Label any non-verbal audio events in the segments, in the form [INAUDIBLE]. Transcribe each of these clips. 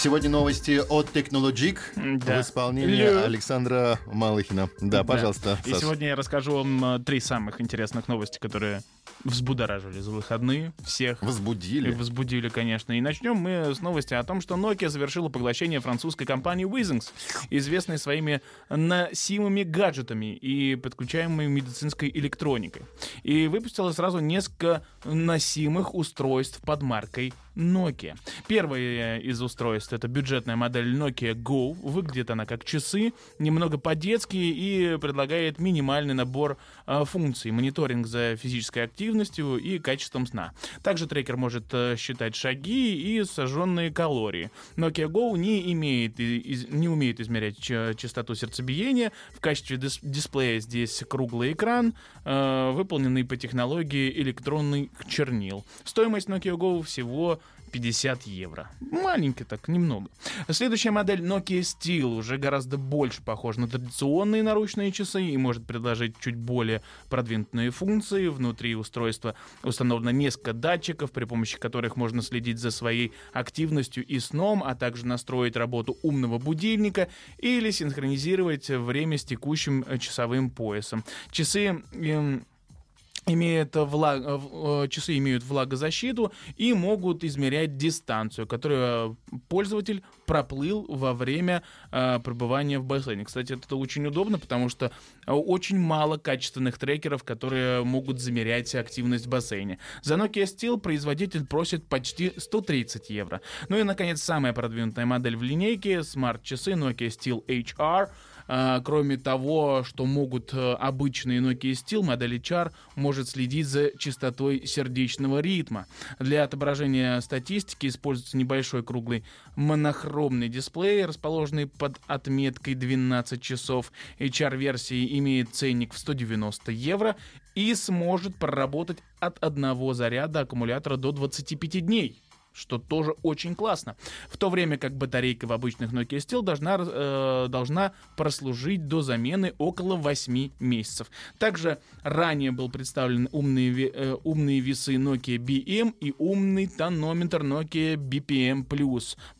Сегодня новости от Technologic Да. в исполнении Лю. Александра Малыхина. Да, пожалуйста. И Саш. сегодня я расскажу вам э, три самых интересных новости, которые взбудоражили за выходные всех. Возбудили. Возбудили, конечно. И начнем мы с новости о том, что Nokia завершила поглощение французской компании Wizings, известной своими носимыми гаджетами и подключаемой медицинской электроникой. И выпустила сразу несколько носимых устройств под маркой Nokia. Первое из устройств это бюджетная модель Nokia Go. Выглядит она как часы, немного по-детски и предлагает минимальный набор э, функций. Мониторинг за физической активностью и качеством сна. Также трекер может э, считать шаги и сожженные калории. Nokia Go не, имеет, из- не умеет измерять частоту сердцебиения. В качестве дис- дисплея здесь круглый экран, э, выполненный по технологии электронных чернил. Стоимость Nokia Go всего 50 евро. Маленько так, немного. Следующая модель Nokia Steel уже гораздо больше похожа на традиционные наручные часы и может предложить чуть более продвинутые функции. Внутри устройства установлено несколько датчиков, при помощи которых можно следить за своей активностью и сном, а также настроить работу умного будильника или синхронизировать время с текущим э, часовым поясом. Часы... эм, имеет влаг... э, э, часы имеют влагозащиту и могут измерять дистанцию, которую пользователь проплыл во время э, пребывания в бассейне. Кстати, это очень удобно, потому что э, очень мало качественных трекеров, которые могут замерять активность в бассейне. За Nokia Steel производитель просит почти 130 евро. Ну и, наконец, самая продвинутая модель в линейке — смарт-часы Nokia Steel HR — а, Кроме того, что могут э, обычные Nokia Steel, модель HR может следить за частотой сердечного ритма. Для отображения статистики используется небольшой круглый монохромный дисплей, расположенный под отметкой 12 часов. HR-версия имеет ценник в 190 евро и сможет проработать от одного заряда аккумулятора до 25 дней что тоже очень классно. В то время как батарейка в обычных Nokia Steel должна, э, должна прослужить до замены около 8 месяцев. Также ранее был представлен умные, э, умные весы Nokia BM и умный тонометр Nokia BPM+,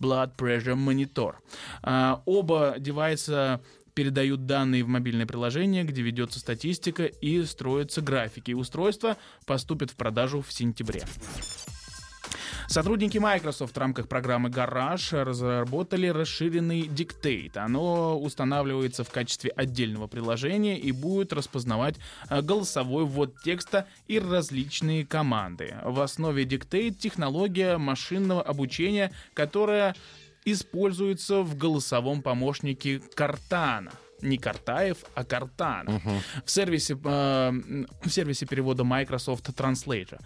Blood Pressure Monitor. А, оба девайса передают данные в мобильное приложение, где ведется статистика и строятся графики. Устройство поступит в продажу в сентябре. Сотрудники Microsoft в рамках программы Garage разработали расширенный Dictate. Оно устанавливается в качестве отдельного приложения и будет распознавать э, голосовой ввод текста и различные команды. В основе Dictate технология машинного обучения, которая используется в голосовом помощнике Картана. Не Картаев, а Картана. В, сервисе, э, в сервисе перевода Microsoft Translator.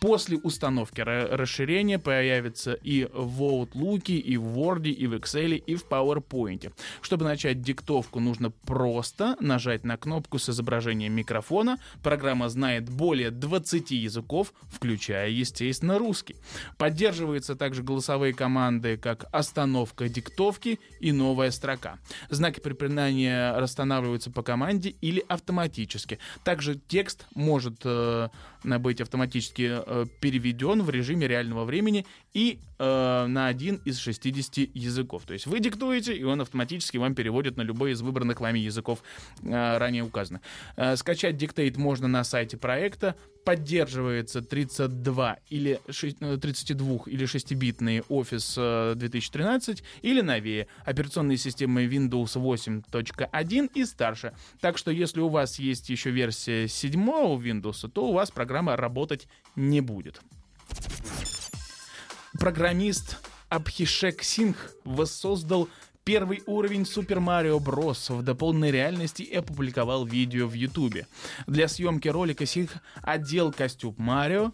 После установки ра- расширения появится и в Outlook, и в Word, и в Excel, и в PowerPoint. Чтобы начать диктовку, нужно просто нажать на кнопку с изображением микрофона. Программа знает более 20 языков, включая, естественно, русский. Поддерживаются также голосовые команды, как остановка диктовки и новая строка. Знаки препинания расстанавливаются по команде или автоматически. Также текст может э, быть автоматически э, переведен в режиме реального времени и э, на один из 60 языков. То есть вы диктуете, и он автоматически вам переводит на любой из выбранных вами языков э, ранее указанных. Э, скачать диктейт можно на сайте проекта. Поддерживается 32 или ши- э, 32 или 6-битный Office э, 2013 или новее операционные системы Windows 8.1 и старше. Так что если у вас есть еще версия 7 Windows, то у вас программа работать не будет. Программист Абхишек Сингх воссоздал первый уровень Super Mario Bros. в дополненной реальности и опубликовал видео в Ютубе. Для съемки ролика Сингх одел костюм Марио,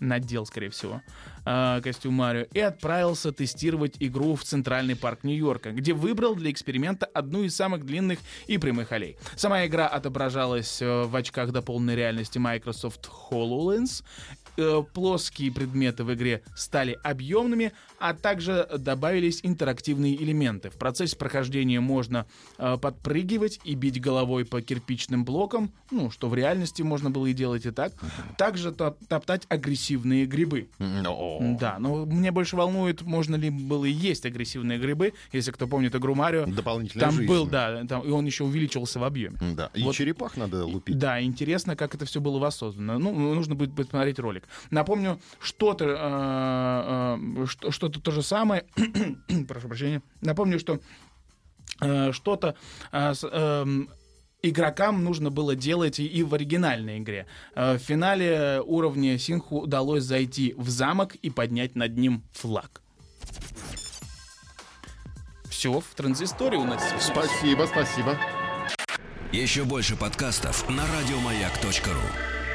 надел, скорее всего, э, костюм Марио, и отправился тестировать игру в Центральный парк Нью-Йорка, где выбрал для эксперимента одну из самых длинных и прямых аллей. Сама игра отображалась э, в очках дополненной реальности Microsoft HoloLens. Э, Плоские предметы в игре стали объемными, а также добавились интерактивные элементы. В процессе прохождения можно э, подпрыгивать и бить головой по кирпичным блокам, ну, что в реальности можно было и делать и так. Также топ- топтать агрессивные грибы. Ну, Да, но меня больше волнует, можно ли было и есть агрессивные грибы, если кто помнит игру Марио. Дополнительная Там жизнь. был, да, там, и он еще увеличился в объеме. Да. И Вот. черепах надо лупить. Да, интересно, как это все было воссоздано. Ну, нужно будет посмотреть ролик. Напомню, что-то, э, э, что- что-то то же самое. [COUGHS] Прошу прощения. Напомню, что э, что-то э, эм, игрокам нужно было делать и- и в оригинальной игре. Э, В финале уровня Синху удалось зайти в замок и поднять над ним флаг. Все в транзисторе у нас. Спасибо, спасибо. Еще больше подкастов на радиомаяк.ру.